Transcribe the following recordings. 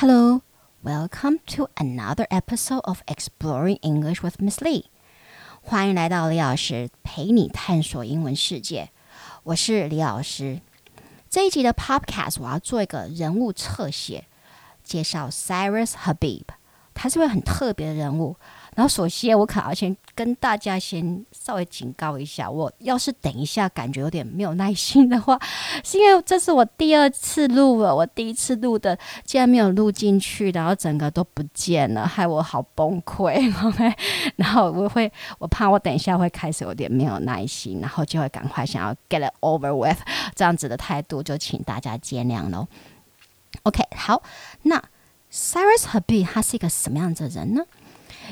Hello, welcome to another episode of Exploring English with Miss Lee。欢迎来到李老师陪你探索英文世界。我是李老师。这一集的 Podcast 我要做一个人物侧写，介绍 Cyrus Habib。他是位很特别的人物。然后，首先我可能要先跟大家先稍微警告一下，我要是等一下感觉有点没有耐心的话，是因为这是我第二次录了，我第一次录的竟然没有录进去，然后整个都不见了，害我好崩溃。OK，然后我会，我怕我等一下会开始有点没有耐心，然后就会赶快想要 get it over with，这样子的态度就请大家见谅喽。OK，好，那 Cyrus Habib 他是一个什么样子的人呢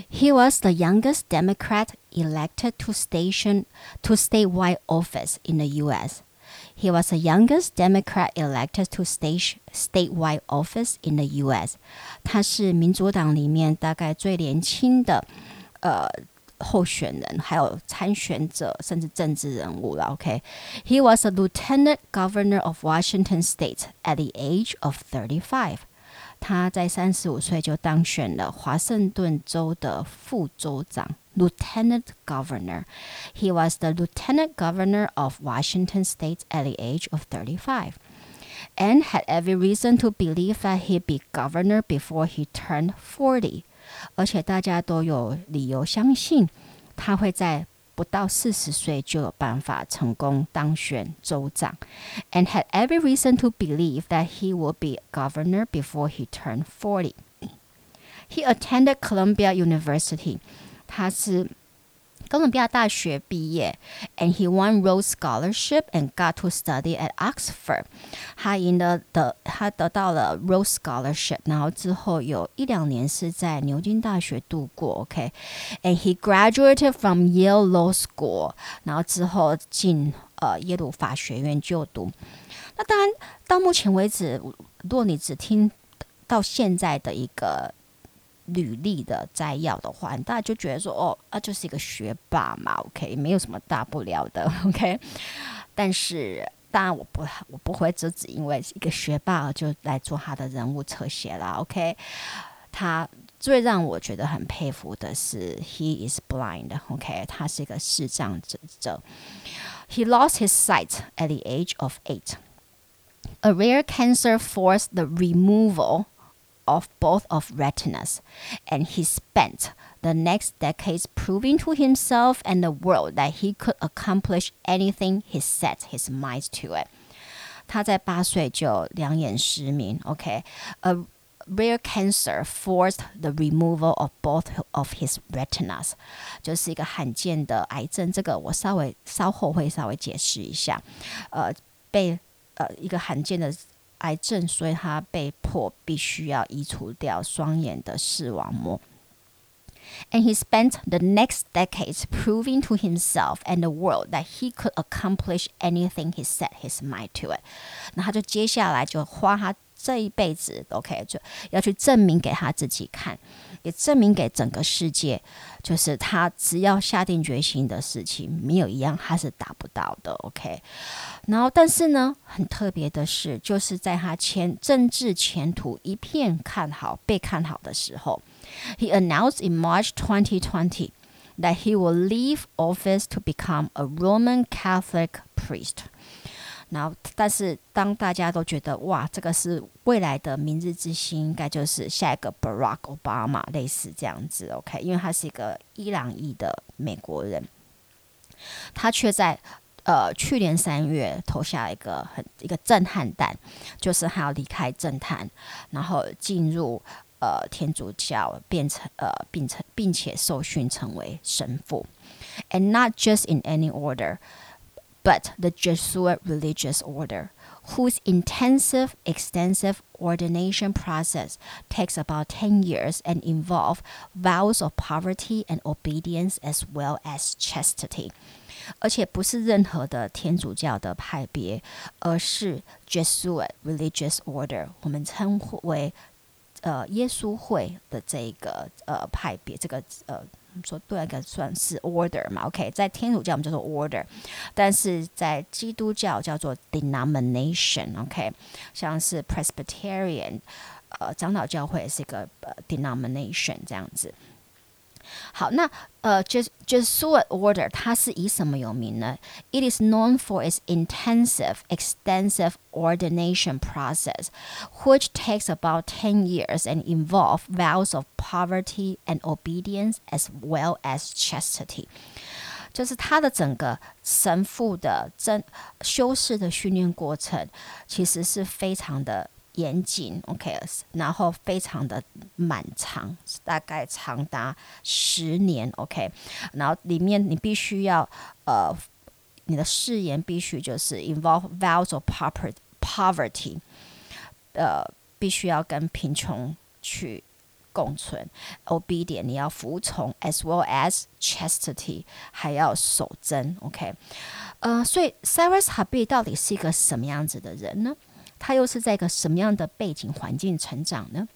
？He was the youngest Democrat elected to station to statewide office in the U.S. He was the youngest Democrat elected to state statewide office in the U.S. 他是民主党里面大概最年轻的呃候选人，还有参选者，甚至政治人物了。OK，He was a lieutenant governor of Washington State at the age of thirty-five. 他在三十五岁就当选了华盛顿州的副州长，Lieutenant Governor。He was the Lieutenant Governor of Washington State at the age of thirty-five, and had every reason to believe that he'd be governor before he turned forty。而且大家都有理由相信他会在。 不到四十岁就有办法成功当选州长，and had every reason to believe that he would be governor before he turned forty. He attended Columbia University. 他是。 哥伦比亚大学毕业，and he won Rhodes Scholarship and got to study at Oxford。他赢得的，他得到了 Rhodes Scholarship，然后之后有一两年是在牛津大学度过。OK，and、he graduated from Yale Law School，然后之后进呃耶鲁法学院就读。那当然，到目前为止，如果你只听到现在的一个。履历的摘要的话，大家就觉得说，哦，啊，就是一个学霸嘛，OK，没有什么大不了的，OK。但是，当然我不，我不会只只因为一个学霸就来做他的人物侧写啦，OK。他最让我觉得很佩服的是，He is blind，OK，他是一个视障者。He lost his sight at the age of eight. A rare cancer forced the removal. of both of retinas, and he spent the next decades proving to himself and the world that he could accomplish anything he set his mind to it. 他在八岁就两眼失明。OK，a、okay? rare cancer forced the removal of both of his retinas，就是一个罕见的癌症。这个我稍微稍后会稍微解释一下。呃，被呃一个罕见的。 癌症，所以他被迫必须要移除掉双眼的视网膜。And he spent the next decades proving to himself and the world that he could accomplish anything he set his mind to it。那他就接下来就花他这一辈子，OK，就要去证明给他自己看， 也证明给整个世界，就是他只要下定决心的事情，没有一样他是达不到的，OK。然后，但是呢，很特别的是，就是在他前政治前途一片看好、被看好的时候，He announced in March 2020 that he will leave office to become a Roman Catholic priest。然后，但是当大家都觉得哇，这个是未来的明日之星，应该就是下一个 Barack Obama，类似这样子，OK？因为他是一个伊朗裔的美国人，他却在呃去年三月投下一个很一个震撼弹，就是他要离开政坛，然后进入呃天主教，变成呃并成并且受训成为神父，and not just in any order。But the Jesuit religious order, whose intensive, extensive ordination process takes about 10 years and involve vows of poverty and obedience as well as chastity，而且不是任何的天主教的派别，而是 Jesuit religious order，我们称为呃耶稣会的这个呃派别，这个呃 我们 我们说对那个算是 order 嘛，OK，在天主教我们叫做 order，但是在基督教叫做 denomination，OK，像是 Presbyterian，呃，长老教会是一个呃 denomination 这样子。好，那呃，Jesuit Order 它是以什么有名呢？It is known for its intensive, extensive ordination process, which takes about ten years and involve vows of poverty and obedience as well as chastity。就是它的整个神父的真修士的训练过程，其实是非常的。 严谨，OK，然后非常的漫长，大概长达十年，OK，然后里面你必须要，呃，你的誓言必须就是 involve vows of poverty，呃，必须要跟贫穷去共存，OBEY 点你要服从，as well as chastity，还要守贞，OK，呃，所以 Cyrus Habib 到底是一个什么样子的人呢？他又是在一个什么样的背景环境成长呢？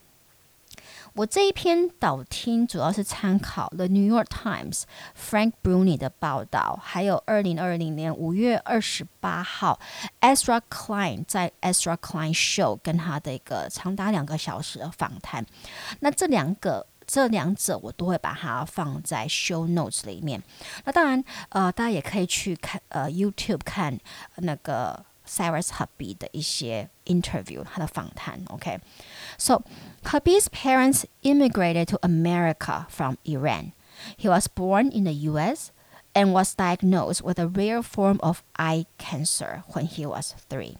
我这一篇导听主要是参考了《New York Times》Frank Bruni 的报道，还有二零二零年五月二十八号 Ezra Klein 在 Ezra Klein Show 跟他的一个长达两个小时的访谈。那这两个这两者我都会把它放在 Show Notes 里面。那当然，呃，大家也可以去看呃 YouTube 看那个。Cyrus Habib 的一些 interview，他的访谈，OK，so Habib's parents immigrated to America from Iran. He was born in the U.S. and was diagnosed with a rare form of eye cancer when he was three.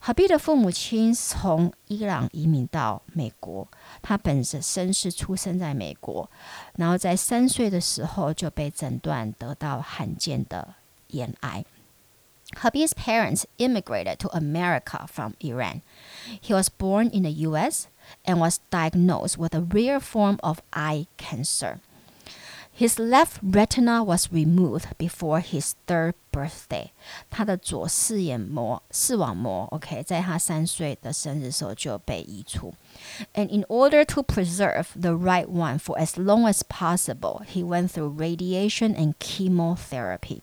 Habib 的父母亲从伊朗移民到美国，他本身是出生在美国，然后在三岁的时候就被诊断得到罕见的眼癌。 Habib's parents immigrated to America from Iran. He was born in the U.S. and was diagnosed with a rare form of eye cancer. His left retina was removed before his third birthday. 他的左视眼膜视网膜，OK，在他三岁的生日时候就被移除。And in order to preserve the right one for as long as possible, he went through radiation and chemotherapy.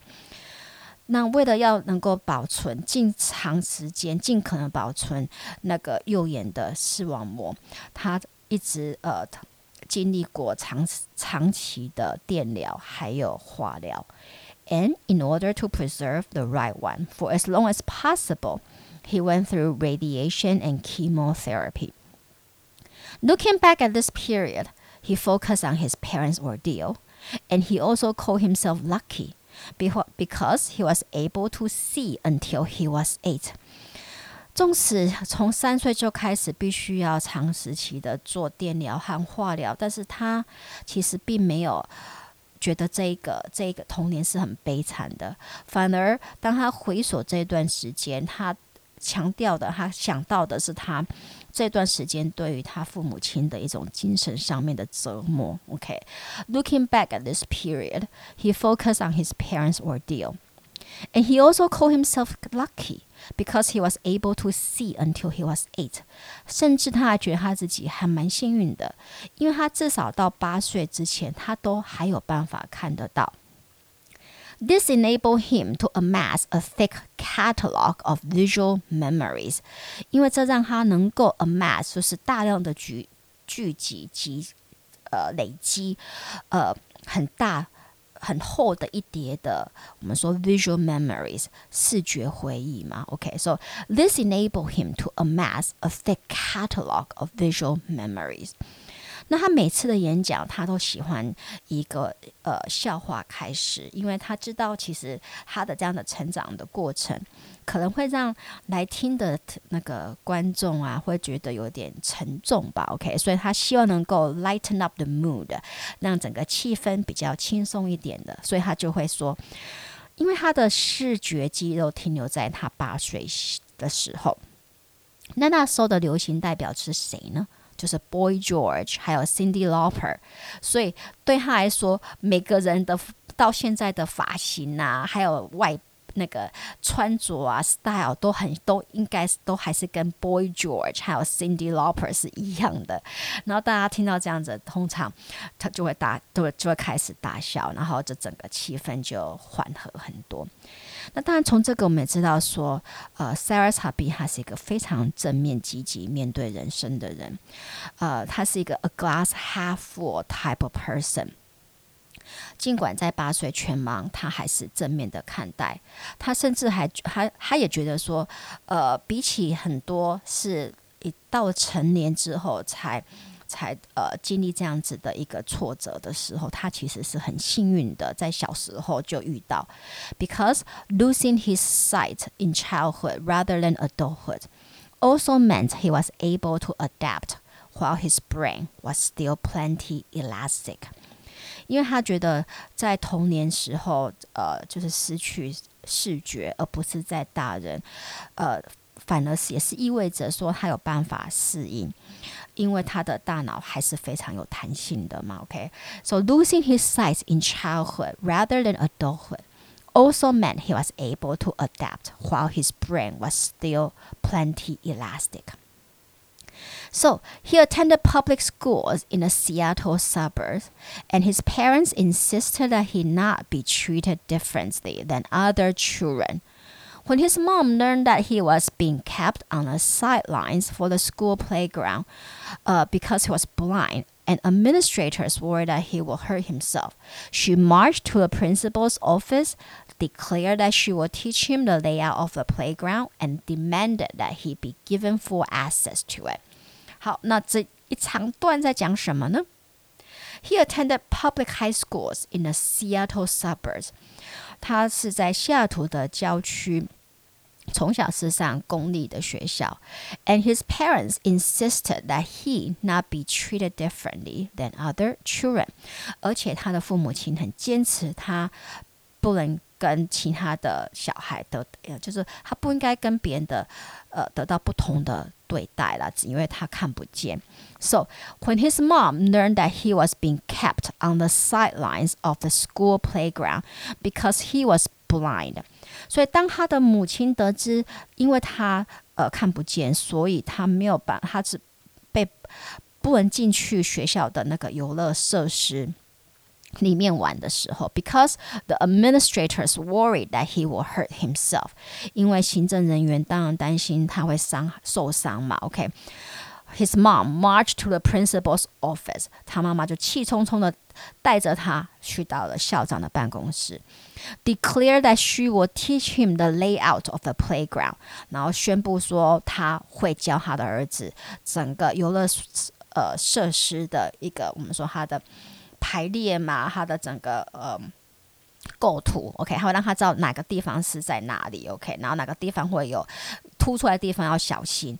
那为了要能够保存尽长时间、尽可能保存那个右眼的视网膜，他一直呃经历过长长期的电疗还有化疗。And in order to preserve the right one for as long as possible, he went through radiation and chemotherapy. Looking back at this period, he focused on his parents' ordeal, and he also called himself lucky. Because he was able to see until he was eight。纵使从三岁就开始必须要长时期的做电疗和化疗，但是他其实并没有觉得这个这个童年是很悲惨的。反而当他回首这段时间，他强调的，他想到的是他。这段时间对于他父母亲的一种精神上面的折磨。OK，looking back at this period, he focused on his parents' ordeal, and he also called himself lucky because he was able to see until he was eight。甚至他还觉得他自己还蛮幸运的，因为他至少到八岁之前，他都还有办法看得到。This enabled him to amass a thick catalog of visual memories，因为这让他能够 amass 就是大量的聚聚集及呃累积呃很大很厚的一叠的我们说 visual memories 视觉回忆嘛。OK，so、okay, this enabled him to amass a thick catalog of visual memories。 那他每次的演讲，他都喜欢一个呃笑话开始，因为他知道其实他的这样的成长的过程，可能会让来听的那个观众啊，会觉得有点沉重吧。OK，所以他希望能够 lighten up the mood，让整个气氛比较轻松一点的，所以他就会说，因为他的视觉肌肉停留在他八岁的时候，那那时候的流行代表是谁呢？就是 Boy George，还有 Cindy Lauper，所以对他来说，每个人的到现在的发型啊，还有外那个穿着啊，style 都很都应该都还是跟 Boy George 还有 Cindy Lauper 是一样的。然后大家听到这样子，通常他就会大就会就会开始大笑，然后这整个气氛就缓和很多。那当然，从这个我们也知道说，呃，Cyrus Habib 他是一个非常正面积极面对人生的人，呃，他是一个 a glass half full type of person。尽管在八岁全盲，他还是正面的看待。他甚至还还他也觉得说，呃，比起很多是一到成年之后才才呃经历这样子的一个挫折的时候，他其实是很幸运的，在小时候就遇到。Because losing his sight in childhood rather than adulthood also meant he was able to adapt while his brain was still plenty elastic. 因为他觉得在童年时候，呃，就是失去视觉，而不是在大人，呃，反而是也是意味着说他有办法适应，因为他的大脑还是非常有弹性的嘛。OK，so、okay? losing his sight in childhood rather than adulthood also meant he was able to adapt while his brain was still plenty elastic. So he attended public schools in the Seattle suburbs, and his parents insisted that he not be treated differently than other children. When his mom learned that he was being kept on the sidelines for the school playground uh, because he was blind, and administrators worried that he will hurt himself, she marched to the principal's office, declared that she would teach him the layout of the playground, and demanded that he be given full access to it. 好，那这一长段在讲什么呢？He attended public high schools in the Seattle suburbs。他是在西雅图的郊区， 从小是上公立的学校。And his parents insisted that he not be treated differently than other children。而且他的父母亲很坚持他不能跟其他的小孩得，呃，就是他不应该跟别人的，呃，得到不同的。对待了，因为他看不见。So when his mom learned that he was being kept on the sidelines of the school playground because he was blind， 所以当他的母亲得知，因为他呃看不见，所以他没有办，他只被不能进去学校的那个游乐设施。里面玩的时候，because the administrators worried that he will hurt himself，因为行政人员当然担心他会伤受伤嘛。OK，his mom marched to the principal's office，他妈妈就气冲冲的带着他去到了校长的办公室，declare that she will teach him the layout of the playground，然后宣布说他会教他的儿子整个游乐呃设施的一个，我们说他的。排列嘛，他的整个呃构图，OK，他会让他知道哪个地方是在哪里，OK，然后哪个地方会有凸出来的地方要小心，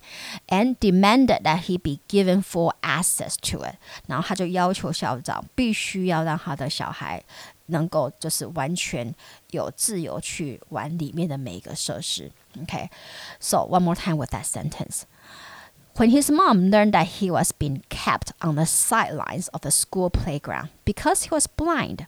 and demanded that he be given full access to it，然后他就要求校长必须要让他的小孩能够就是完全有自由去玩里面的每一个设施，OK，so one more time with that sentence。 When his mom learned that he was being kept on the sidelines of the school playground because he was blind,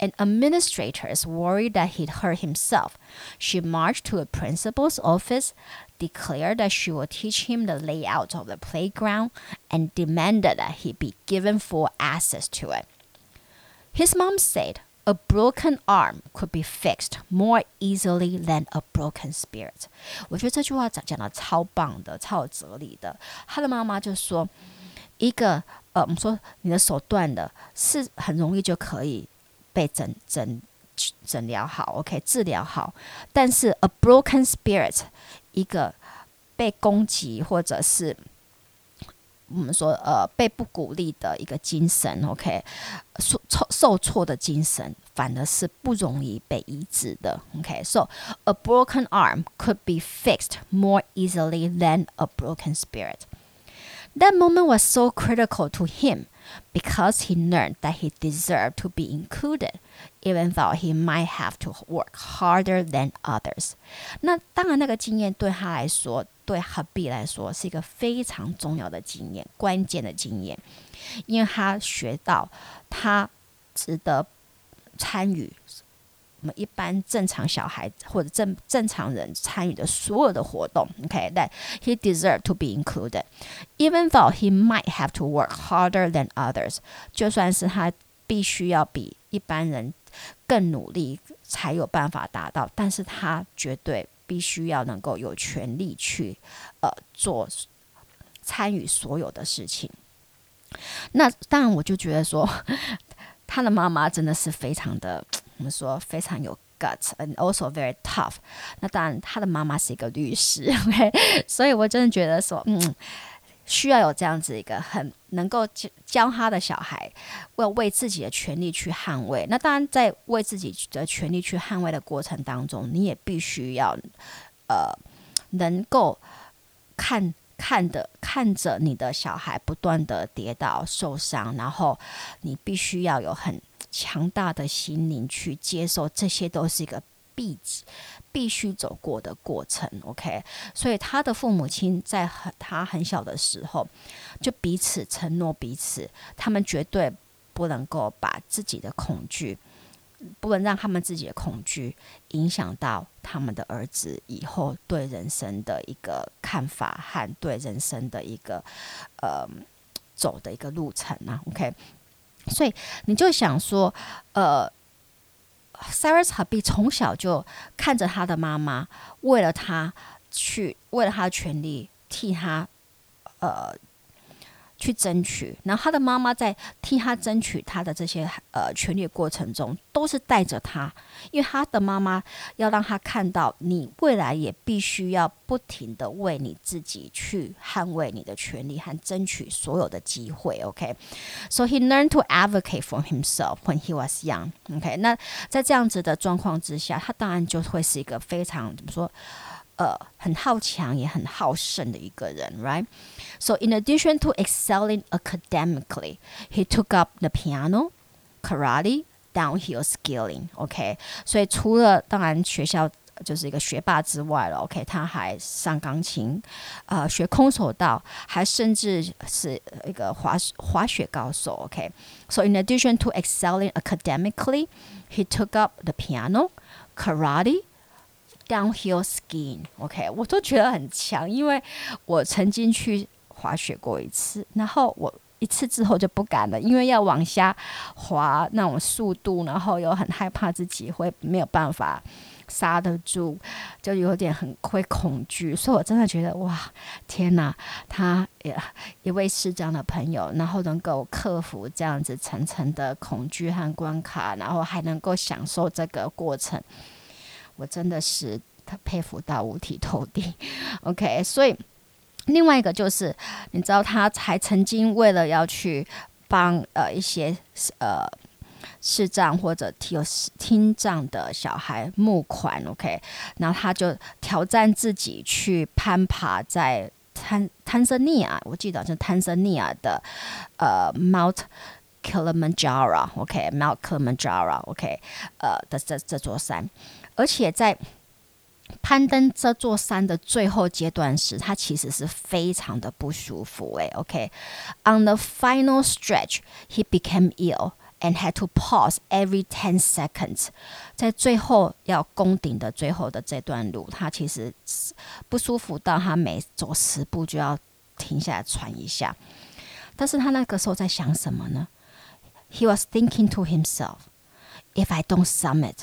and administrators worried that he'd hurt himself, she marched to a principal's office, declared that she would teach him the layout of the playground, and demanded that he be given full access to it. His mom said, A broken arm could be fixed more easily than a broken spirit。我觉得这句话讲讲的超棒的，超有哲理的。他的妈妈就说，一个呃，我们说你的手断了，是很容易就可以被诊诊诊疗好，OK，治疗好。但是 a broken spirit，一个被攻击或者是。我们说，呃，被不鼓励的一个精神，OK，受受受挫的精神，反而是不容易被医治的，OK。So a broken arm could be fixed more easily than a broken spirit. That moment was so critical to him because he learned that he deserved to be included, even though he might have to work harder than others. 那当然，那个经验对他来说。对 Habib 来说是一个非常重要的经验，关键的经验，因为他学到他值得参与 我们一般正常小孩或者正正常人参与的所有的活动。，OK？That he deserved to be included, even though he might have to work harder than others。就算是他必须要比一般人更努力才有办法达到，但是他绝对必须要能够有权利去呃做参与所有的事情。那当然，我就觉得说。他的妈妈真的是非常的，我们说非常有 guts，and also very tough。那当然，他的妈妈是一个律师，OK，所以我真的觉得说，嗯，需要有这样子一个很能够教教他的小孩，为为自己的权利去捍卫。那当然，在为自己的权利去捍卫的过程当中，你也必须要，呃，能够看。看的看着你的小孩不断的跌倒受伤，然后你必须要有很强大的心灵去接受，这些都是一个必必须走过的过程。OK，所以他的父母亲在很他很小的时候就彼此承诺彼此，他们绝对不能够把自己的恐惧。不能让他们自己的恐惧影响到他们的儿子以后对人生的一个看法和对人生的一个呃走的一个路程啊。OK，所以你就想说，呃，Sara 和 B 从小就看着他的妈妈为了他去为了他的权利替他呃。去争取，然后他的妈妈在替他争取他的这些呃权利的过程中，都是带着他，因为他的妈妈要让他看到，你未来也必须要不停地为你自己去捍卫你的权利和争取所有的机会。OK，so he learned to advocate for himself when he was young。OK，那在这样子的状况之下，他当然就会是一个非常怎么说？呃，很好强也很好胜的一个人，right? So in addition to excelling academically, he took up the piano, karate, downhill skiing. OK，所以除了当然学校就是一个学霸之外了，OK，他还上钢琴，呃，学空手道，还甚至是一个滑滑雪高手。OK，so in addition to excelling academically, he took up the piano, karate. Downhill skiing，OK，我都觉得很强，因为我曾经去滑雪过一次，然后我一次之后就不敢了，因为要往下滑那种速度，然后又很害怕自己会没有办法刹得住，就有点很会恐惧，所以我真的觉得哇，天哪，他也一位视障的朋友，然后能够克服这样子层层的恐惧和关卡，然后还能够享受这个过程。我真的是他佩服到五体投地，OK。所以另外一个就是，你知道他还曾经为了要去帮呃一些呃视障或者有听障的小孩募款，OK。然后他就挑战自己去攀爬在坦坦桑尼亚，我记得是坦桑尼亚的呃 Mount Kilimanjaro，OK，Mount Kilimanjaro，OK，呃的这这座山。而且在攀登这座山的最后阶段时，他其实是非常的不舒服。诶，OK，on the final stretch, he became ill and had to pause every ten seconds。在最后要攻顶的最后的这段路，他其实不舒服到他每走十步就要停下来喘一下。但是他那个时候在想什么呢？He was thinking to himself, "If I don't summit."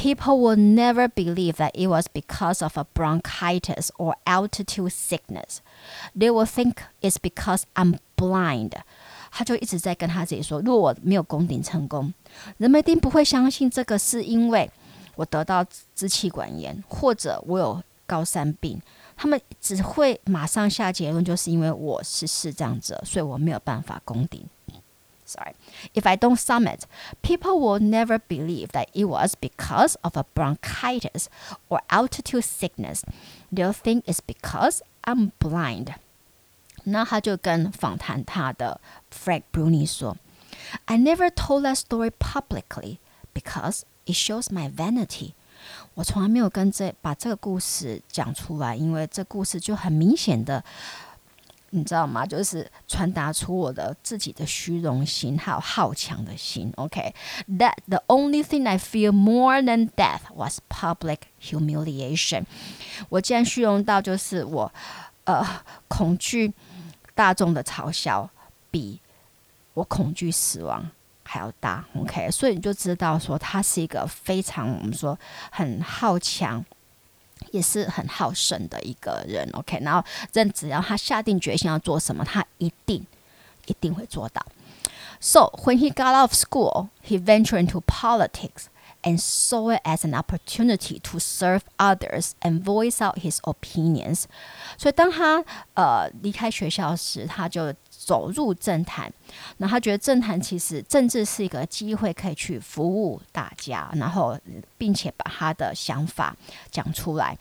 People will never believe that it was because of a bronchitis or altitude sickness. They will think it's because I'm blind. 他就一直在跟他自己说：如果我没有攻顶成功，人们一定不会相信这个是因为我得到支气管炎，或者我有高山病。他们只会马上下结论，就是因为我是视障者，所以我没有办法攻顶。 Sorry, if I don't summit, people will never believe that it was because of a bronchitis or altitude sickness. They'll think it's because I'm blind. 那他就跟访谈他的 Frank Bruni 说：“I never told that story publicly because it shows my vanity.” 我从来没有跟这把这个故事讲出来，因为这故事就很明显的。 你知道吗？就是传达出我的自己的虚荣心，还有好强的心。OK，that、the only thing I feel more than death was public humiliation。我竟然虚荣到就是我呃恐惧大众的嘲笑，比我恐惧死亡还要大。OK，所以你就知道说他是一个非常我们说很好强。也是很好胜的一个人，OK。然后人只要他下定决心要做什么，他一定一定会做到。So when he got out of school, he ventured into politics and saw it as an opportunity to serve others and voice out his opinions。所以当他呃离开学校时，他就走入政坛，那他觉得政坛其实政治是一个机会，可以去服务大家，然后并且把他的想法讲出来。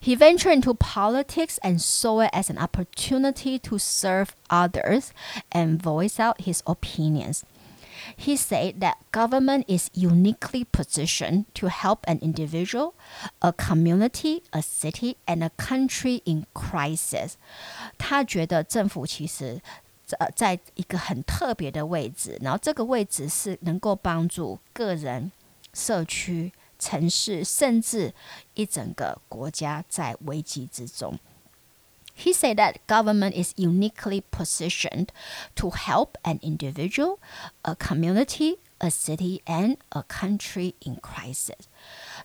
He ventured into politics and saw it as an opportunity to serve others and voice out his opinions. He said that government is uniquely positioned to help an individual, a community, a city, and a country in crisis. 他觉得政府其实。 呃，在一个很特别的位置，然后这个位置是能够帮助个人、社区、城市，甚至一整个国家在危机之中。He said that government is uniquely positioned to help an individual, a community, a city, and a country in crisis.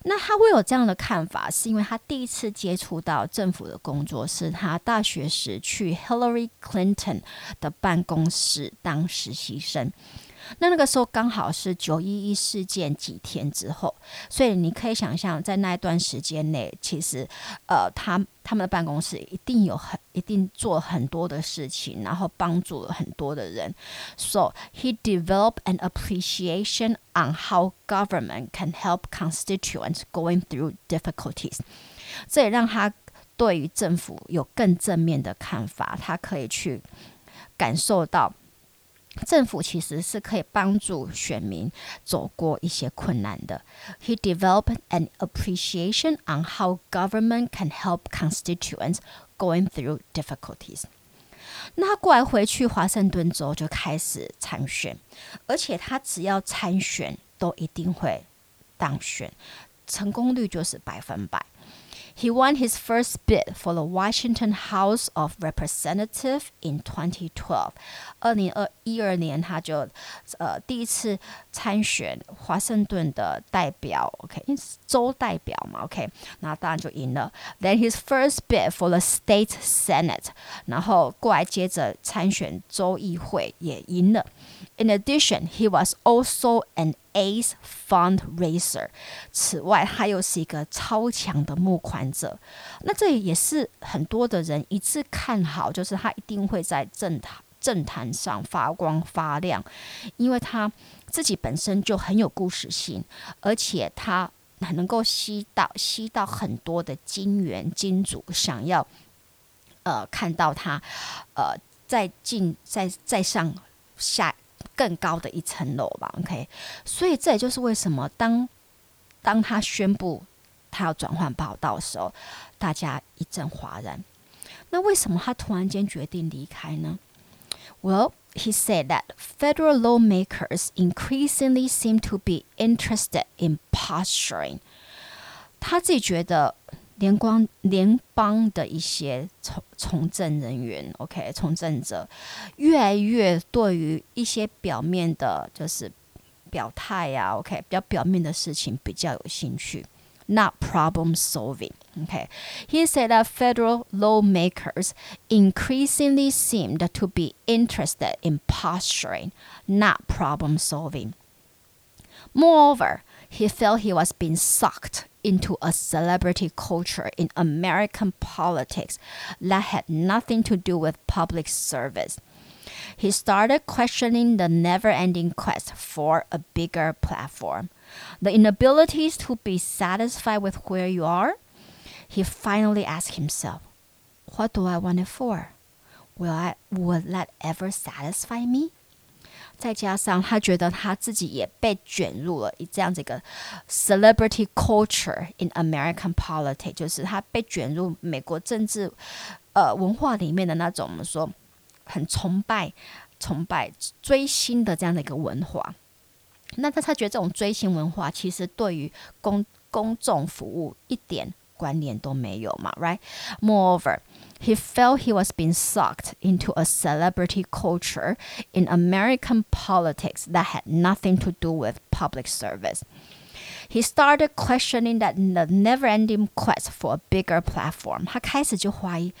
那他会有这样的看法，是因为他第一次接触到政府的工作，是他大学时去 Hillary Clinton 的办公室当实习生。那那个时候刚好是九一一事件几天之后，所以你可以想象，在那一段时间内，其实呃，他他们的办公室一定有很一定做很多的事情，然后帮助了很多的人。So he developed an appreciation on how government can help constituents going through difficulties。这也让他对于政府有更正面的看法，他可以去感受到。政府其实是可以帮助选民走过一些困难的。He developed an appreciation on how government can help constituents going through difficulties。那他过来回去华盛顿州就开始参选，而且他只要参选都一定会当选，成功率就是百分百。He won his first bid for the Washington House of Representatives in 2012。二零二一二年，他就呃第一次参选华盛顿的代表，OK，州代表嘛，OK，那当然就赢了。Then his first bid for the state senate，然后过来接着参选州议会也赢了。In addition, he was also an Ace fundraiser。此外，他又是一个超强的募款者。那这也是很多的人一致看好，就是他一定会在政坛政坛上发光发亮，因为他自己本身就很有故事性，而且他能够吸到吸到很多的金援金主，想要呃看到他呃再进再再上下。更高的一层楼吧，OK，所以这也就是为什么当当他宣布他要转换跑道的时候，大家一阵哗然。那为什么他突然间决定离开呢？Well, he said that federal lawmakers increasingly seem to be interested in posturing。他自己觉得。 联邦联邦的一些从从政人员，OK，从政者越来越对于一些表面的，就是表态呀，OK，比较表面的事情比较有兴趣，not problem solving。OK，he said that federal lawmakers increasingly seemed to be interested in posturing, not problem solving. Moreover, he felt he was being sucked into a celebrity culture in American politics that had nothing to do with public service. He started questioning the never ending quest for a bigger platform, the inabilities to be satisfied with where you are. He finally asked himself, What do I want it for? Will, I, will that ever satisfy me? 再加上他觉得他自己也被卷入了这样子一个 celebrity culture in American politics，就是他被卷入美国政治呃文化里面的那种我们说很崇拜、崇拜追星的这样的一个文化。那他他觉得这种追星文化其实对于公公众服务一点关联都没有嘛，right？Moreover. Moreover, he felt he was being sucked into a celebrity culture in American politics that had nothing to do with public service. He started questioning that the never-ending quest for a bigger platform. 他开始就怀疑，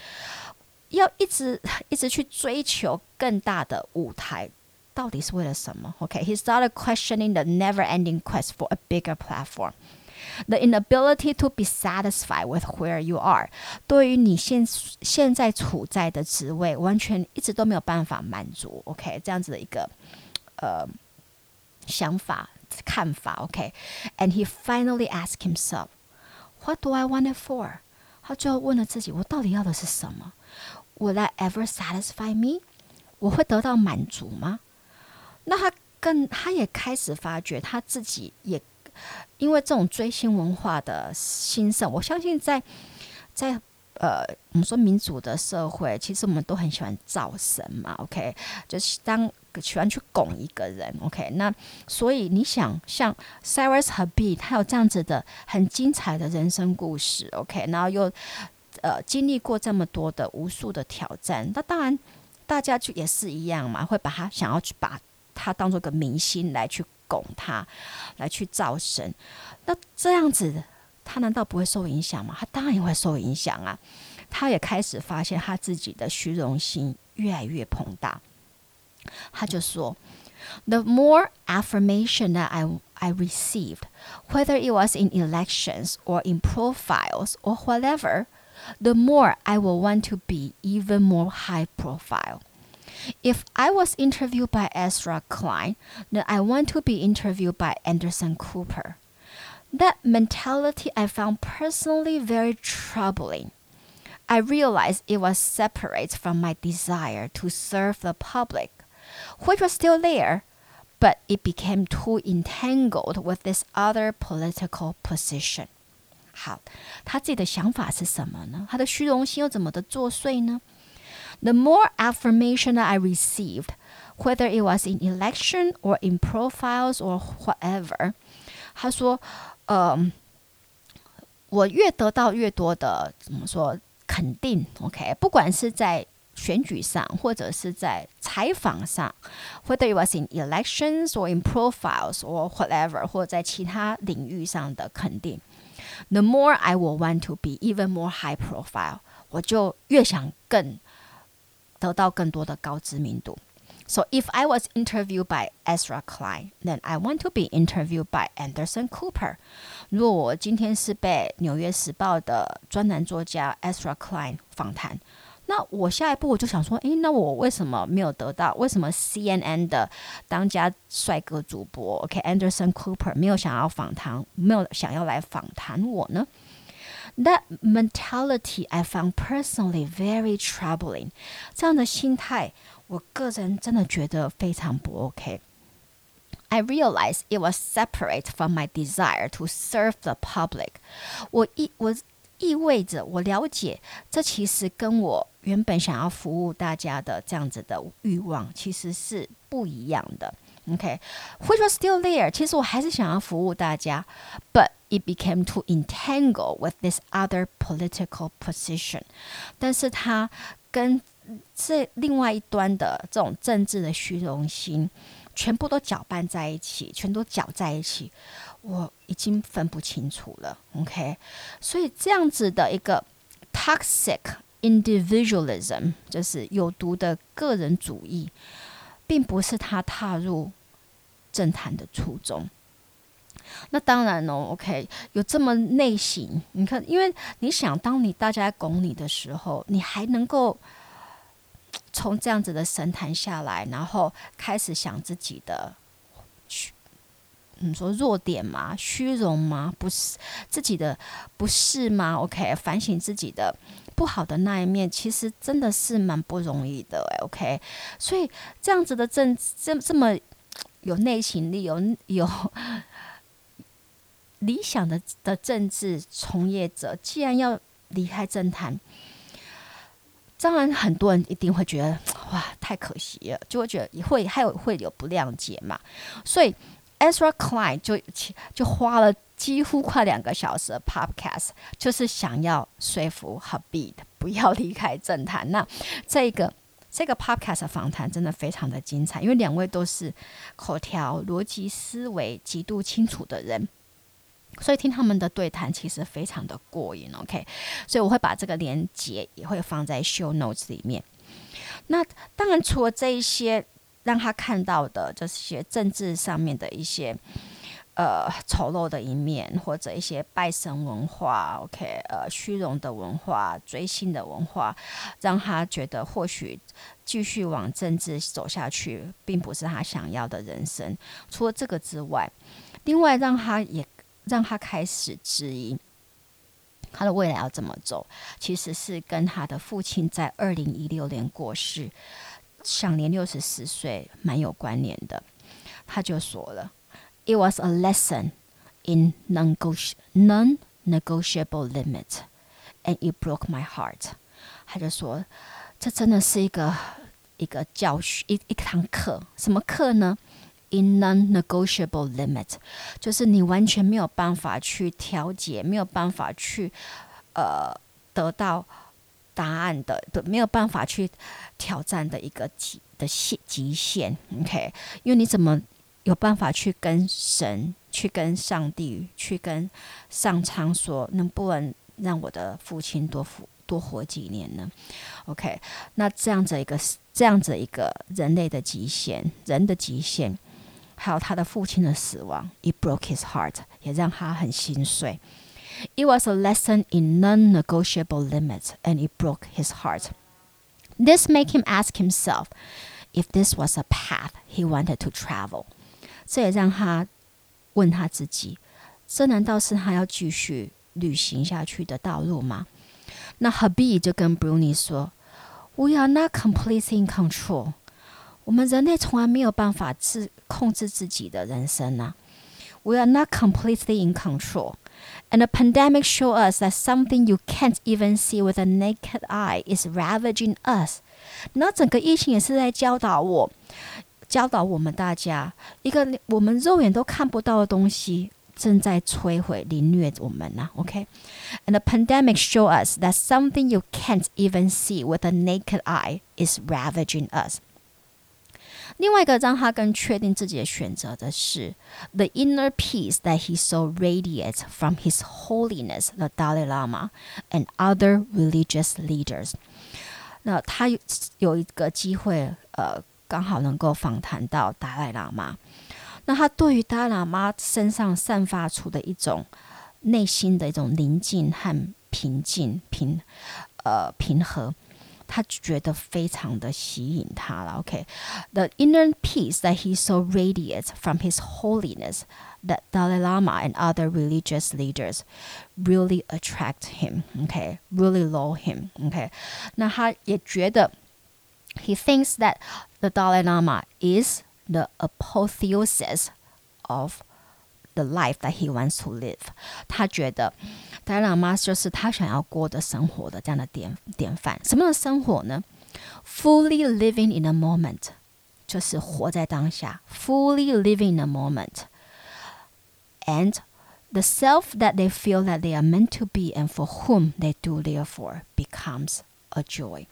要一直一直去追求更大的舞台，到底是为了什么？Okay, he started questioning the never-ending quest for a bigger platform. The inability to be satisfied with where you are，对于你现现在处在的职位，完全一直都没有办法满足。OK，这样子的一个呃想法。看法，OK，and、okay? he finally asked himself，What do I want it for？他最后问了自己，我到底要的是什么？Will that ever satisfy me？我会得到满足吗？那他更，他也开始发觉他自己也 因为这种追星文化的兴盛，我相信在在。呃，我们说民主的社会，其实我们都很喜欢造神嘛，OK，就是当喜欢去拱一个人，OK，那所以你想像 Cyrus 和 B，他有这样子的很精彩的人生故事，OK，然后又呃经历过这么多的无数的挑战，那当然大家就也是一样嘛，会把他想要去把他当做个明星来去拱他，来去造神，那这样子。他难道不会受影响吗？他当然也会受影响啊！他也开始发现他自己的虚荣心越来越膨大。他就说：“The more affirmation that I I received, whether it was in elections or in profiles or whatever, the more I will want to be even more high profile. If I was interviewed by Ezra Klein, then I want to be interviewed by Anderson Cooper.” That mentality I found personally very troubling. I realized it was separate from my desire to serve the public, which was still there, but it became too entangled with this other political position. 好，他自己的想法是什么呢？他的虚荣心又怎么的作祟呢 ？The more affirmation I received, whether it was in election or in profiles or whatever，他说。呃，我越得到越多的怎么说肯定？OK，不管是在选举上，或者是在采访上，whether it was in elections or in profiles or whatever，或者在其他领域上的肯定，the more I will want to be even more high profile，我就越想更 得到更多的高知名度。So if I was interviewed by Ezra Klein, then I want to be interviewed by Anderson Cooper. 如果我今天是被《纽约时报》的专栏作家 Ezra Klein 访谈，那我下一步我就想说，诶，那我为什么没有得到？为什么 CNN 的当家帅哥主播 OK，Anderson Cooper 没有想要访谈，没有想要来访谈我呢 ？That mentality I found personally very troubling. 这样的心态。我个人真的觉得非常不 OK。I realized it was separate from my desire to serve the public。我意我意味着我了解，这其实跟我原本想要服务大家的这样子的欲望其实是不一样的。OK，which was still there。其实我还是想要服务大家，but it became too entangled with this other political position。但是它跟这另外一端的这种政治的虚荣心，全部都搅拌在一起，全都搅在一起，我已经分不清楚了。OK，所以这样子的一个 toxic individualism，就是有毒的个人主义，并不是他踏入政坛的初衷。那当然哦，OK，有这么内省，你看，因为你想，当你大家拱你的时候，你还能够。从这样子的神坛下来，然后开始想自己的虚，你说弱点吗？虚荣吗？不是自己的不是吗？OK，反省自己的不好的那一面，其实真的是蛮不容易的。OK，所以这样子的政这这么有内心力、有有理想的的政治从业者，既然要离开政坛。当然，很多人一定会觉得哇，太可惜了，就会觉得会还有会有不谅解嘛。所以 Ezra Klein 就就花了几乎快两个小时的 Podcast，就是想要说服 Habib 不要离开政坛。那这个这个 Podcast 访谈真的非常的精彩，因为两位都是口条、逻辑思维极度清楚的人。所以听他们的对谈其实非常的过瘾，OK？所以我会把这个连结也会放在 show notes 里面。那当然，除了这一些让他看到的这些政治上面的一些呃丑陋的一面，或者一些拜神文化，OK？呃，虚荣的文化、追星的文化，让他觉得或许继续往政治走下去，并不是他想要的人生。除了这个之外，另外让他也。让他开始质疑他的未来要怎么走，其实是跟他的父亲在二零一六年过世，享年六十四岁，蛮有关联的。他就说了：“It was a lesson in non-negotiable limit, and it broke my heart。”他就说：“这真的是一个一个教训，一一堂课。什么课呢？” In non-negotiable limit，就是你完全没有办法去调节，没有办法去呃得到答案的，的没有办法去挑战的一个极的限极限。OK，因为你怎么有办法去跟神、去跟上帝、去跟上苍说，能不能让我的父亲多活多活几年呢？OK，那这样子一个这样子一个人类的极限，人的极限。还有他的父亲的死亡，it broke his heart，也让他很心碎。It was a lesson in non-negotiable limits, and it broke his heart. This made him ask himself if this was a path he wanted to travel. 这也让他问他自己：这难道是他要继续旅行下去的道路吗？那 Habib 就跟 Bruni 说：We are not completely in control. 我们人类从来没有办法自 控制自己的人生呐、啊。We are not completely in control, and the pandemic show us that something you can't even see with a naked eye is ravaging us。那整个疫情也是在教导我，教导我们大家，一个我们肉眼都看不到的东西正在摧毁、凌虐我们呐、啊。OK，and the pandemic show us that something you can't even see with a naked eye is ravaging us。 另外一个让他更确定自己的选择的是，the inner peace that he saw radiate from his holiness the Dalai Lama and other religious leaders。那他有一个机会，呃，刚好能够访谈到达赖喇嘛。那他对于达赖喇嘛身上散发出的一种内心的一种宁静和平静、平呃平和。他觉得非常的吸引他了。OK，the、okay? inner peace that he saw radiate from his holiness, that Dalai Lama and other religious leaders really attract him. OK，really、okay? love him. OK，那他也觉得，he thinks that the Dalai Lama is the apotheosis of the life that he wants to live。他觉得。达 赖喇嘛就是他想要过的生活的这样的典典范。什么样的生活呢？Fully living in a moment，就是活在当下。Fully living in a moment，and the self that they feel that they are meant to be and for whom they do live for becomes a joy。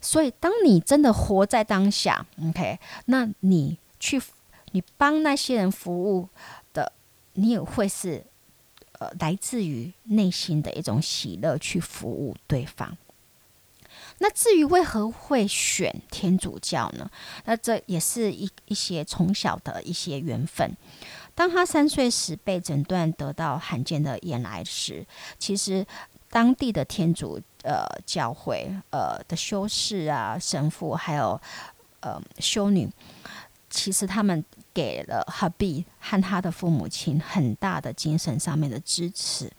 所以，当你真的活在当下，OK，那你去你帮那些人服务的，你也会是。 呃，来自于内心的一种喜乐去服务对方。那至于为何会选天主教呢？那这也是一一些从小的一些缘分。当他三岁时被诊断得到罕见的眼癌时，其实当地的天主呃教会呃的修士啊、神父还有呃修女。其实他们给了 Habib 和他的父母亲很大的精神上面的支持。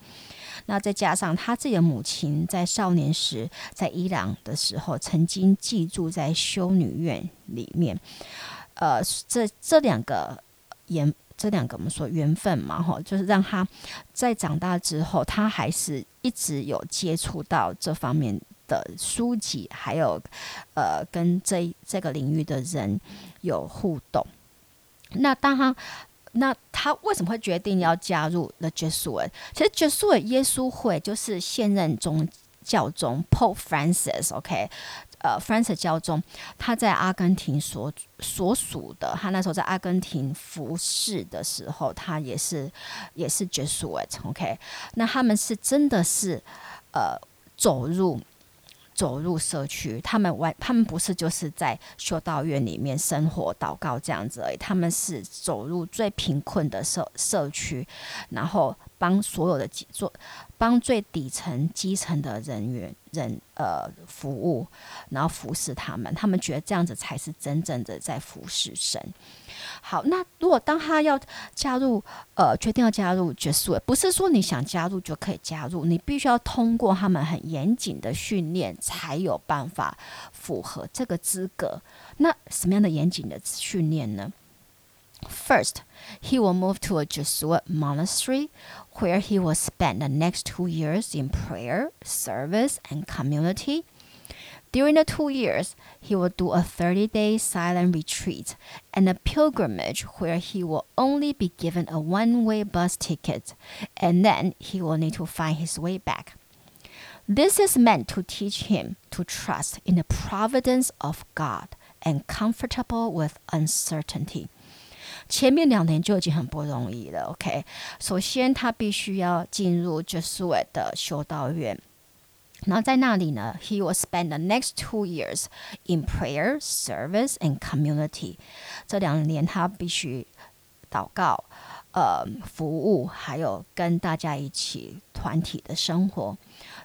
那再加上他自己的母亲在少年时在伊朗的时候曾经寄住在修女院里面，呃，这这两个缘，这两个我们说缘分嘛，哈，就是让他在长大之后，他还是一直有接触到这方面的书籍，还有呃跟这这个领域的人有互动。那当他那他为什么会决定要加入 The Jesuit？其实 Jesuit 耶稣会就是现任宗教宗 Pope Francis，OK，、okay? 呃，Francis 教宗他在阿根廷所所属的，他那时候在阿根廷服侍的时候，他也是也是 Jesuit，OK，、那他们是真的是呃走入。走入社区，他们完，他们不是就是在修道院里面生活、祷告这样子而已，他们是走入最贫困的社社区，然后帮所有的做。帮最底层、基层的人员人呃服务，然后服侍他们，他们觉得这样子才是真正的在服侍神。好，那如果当他要加入呃，决定要加入爵士不是说你想加入就可以加入，你必须要通过他们很严谨的训练，才有办法符合这个资格。那什么样的严谨的训练呢？First, he will move to a Jesuit monastery where he will spend the next two years in prayer, service, and community. During the two years, he will do a 30 day silent retreat and a pilgrimage where he will only be given a one way bus ticket, and then he will need to find his way back. This is meant to teach him to trust in the providence of God and comfortable with uncertainty. 前面两年就已经很不容易了，OK。首先，他必须要进入 Jesuit 的修道院，然后在那里呢，He will spend the next two years in prayer, service, and community。这两年他必须祷告、呃，服务，还有跟大家一起团体的生活。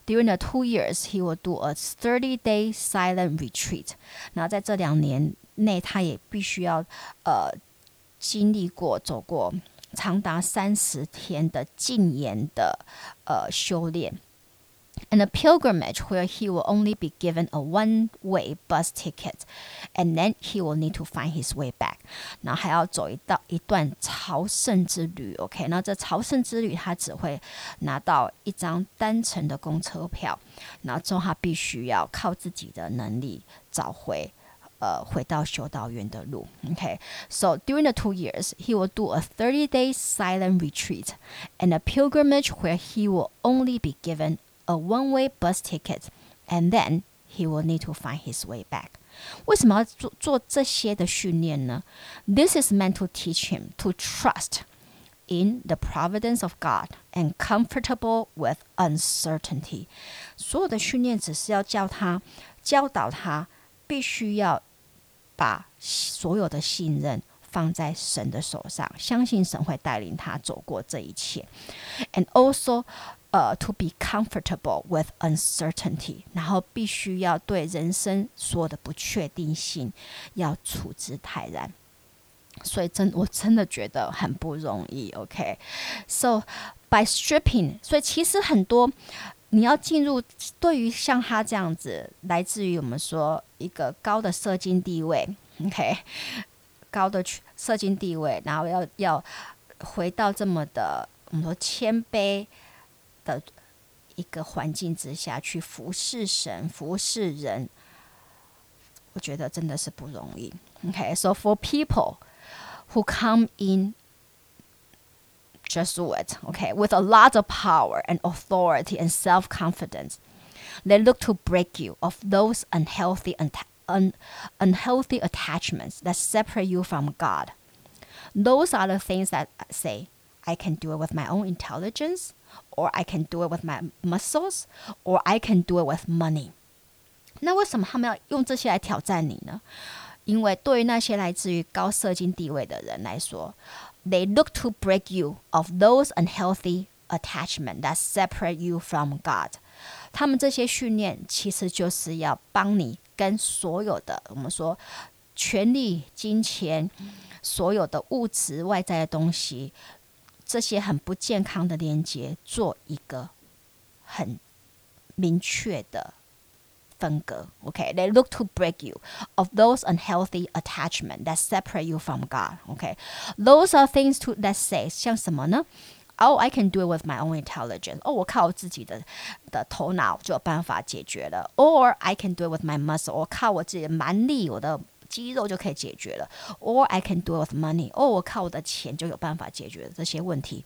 During the two years, he will do a thirty-day silent retreat。然后在这两年内，他也必须要呃。经历过、走过长达三十天的禁言的呃修炼，and a pilgrimage where he will only be given a one-way bus ticket, and then he will need to find his way back。然后还要走一道一段朝圣之旅，OK？那这朝圣之旅他只会拿到一张单程的公车票，然后之后他必须要靠自己的能力找回。呃，回到修道院的路。Okay, so during the two years, he will do a 30-day silent retreat and a pilgrimage where he will only be given a one-way bus ticket, and then he will need to find his way back. 为什么要做做这些的训练呢？This is meant to teach him to trust in the providence of God and comfortable with uncertainty. 所有的训练只是要教他教导他，必须要。 把所有的信任放在神的手上，相信神会带领他走过这一切。And also, uh, to be comfortable with uncertainty，然后必须要对人生所有的不确定性要处之泰然。所以真我真的觉得很不容易。OK，so、by stripping，所以其实很多。你要进入，对于像他这样子，来自于我们说一个高的社经地位，OK，高的社经地位，然后要要回到这么的我们说谦卑的一个环境之下去服侍神、服侍人，我觉得真的是不容易。OK，so、for people who come in。Jesuit, okay, with a lot of power and authority and self-confidence. They look to break you of those unhealthy, un unhealthy attachments that separate you from God. Those are the things that say, I can do it with my own intelligence, or I can do it with my muscles, or I can do it with money. 那为什么他们要用这些来挑战你呢？因为对于那些来自于高社经地位的人来说 ，They look to break you of those unhealthy attachment that separate you from God。他们这些训练其实就是要帮你跟所有的我们说权力、金钱、所有的物质外在的东西，这些很不健康的连接，做一个很明确的。分隔，OK，they look to break you of those unhealthy attachment that separate you from God，OK，those are things to that say 像什么呢 Oh, I can do it with my own intelligence. 哦，我靠我自己的的头脑就有办法解决了。Or I can do it with my muscle. 我靠我自己的蛮力，我的肌肉就可以解决了。Or I can do it with money. 哦，我靠我的钱就有办法解决这些问题。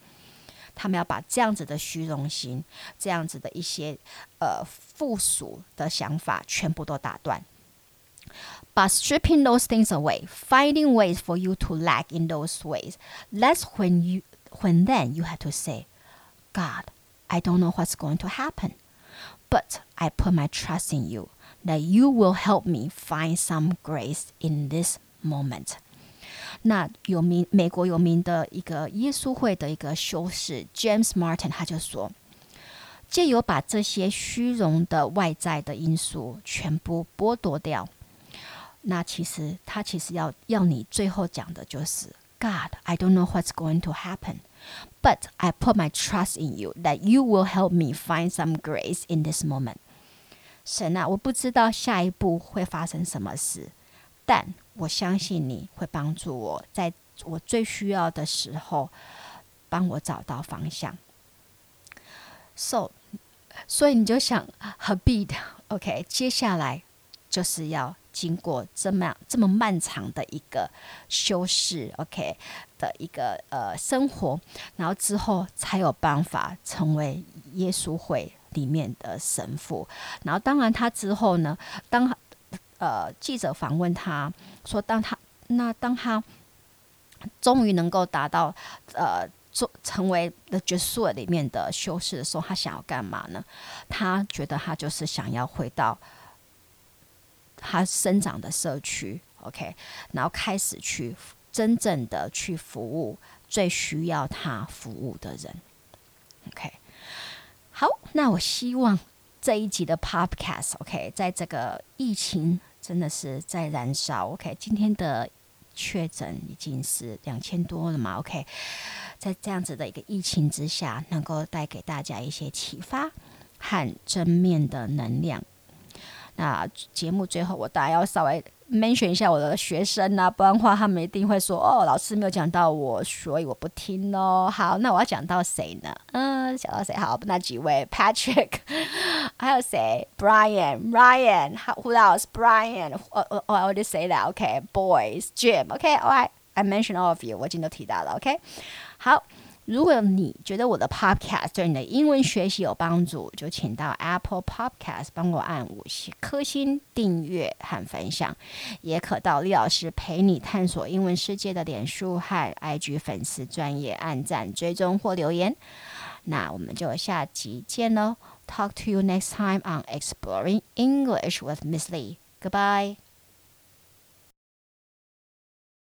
他们要把这样子的虚荣心，这样子的一些呃附属的想法全部都打断。But stripping those things away, finding ways for you to lack in those ways, that's when you When then you have to say, God, I don't know what's going to happen, but I put my trust in you that you will help me find some grace in this moment. 那有名美国有名的一个耶稣会的一个修士 James Martin，他就说，借由把这些虚荣的外在的因素全部剥夺掉，那其实他其实要要你最后讲的就是。God, I don't know what's going to happen, but I put my trust in you that you will help me find some grace in this moment. 神啊，我不知道下一步会发生什么事，但 我相信你会帮助我，在我最需要的时候，帮我找到方向。So，所以你就想何必的？OK，接下来就是要。经过这么这么漫长的一个修饰，OK 的一个呃生活，然后之后才有办法成为耶稣会里面的神父。然后当然他之后呢，当呃记者访问他说，当他那当他终于能够达到呃做成为 The Jesuit 里面的修士的时候，他想要干嘛呢？他觉得他就是想要回到。他生长的社区，OK，然后开始去真正的去服务最需要他服务的人，OK。好，那我希望这一集的 Podcast，OK，在这个疫情真的是在燃烧，OK，今天的确诊已经是两千多了嘛，OK，在这样子的一个疫情之下，能够带给大家一些启发和正面的能量。那节目最后，我当然要稍微 mention 一下我的学生呐、啊，不然的话他们一定会说哦，老师没有讲到我，所以我不听哦。好，那我要讲到谁呢？嗯，讲到谁？好，那几位，Patrick，还有谁？Brian，Ryan，Who else？Brian，我我我 already say that。OK，Boys，Jim，OK，Alright，I mention all of you，我已经都提到了。OK，好。如果你觉得我的 Podcast 对你的英文学习有帮助，就请到 Apple Podcast 帮我按五星颗星订阅和分享，也可到李老师陪你探索英文世界的脸书和 IG 粉丝专业按赞追踪或留言。那我们就下集见喽！Talk to you next time on Exploring English with Miss Lee. Goodbye.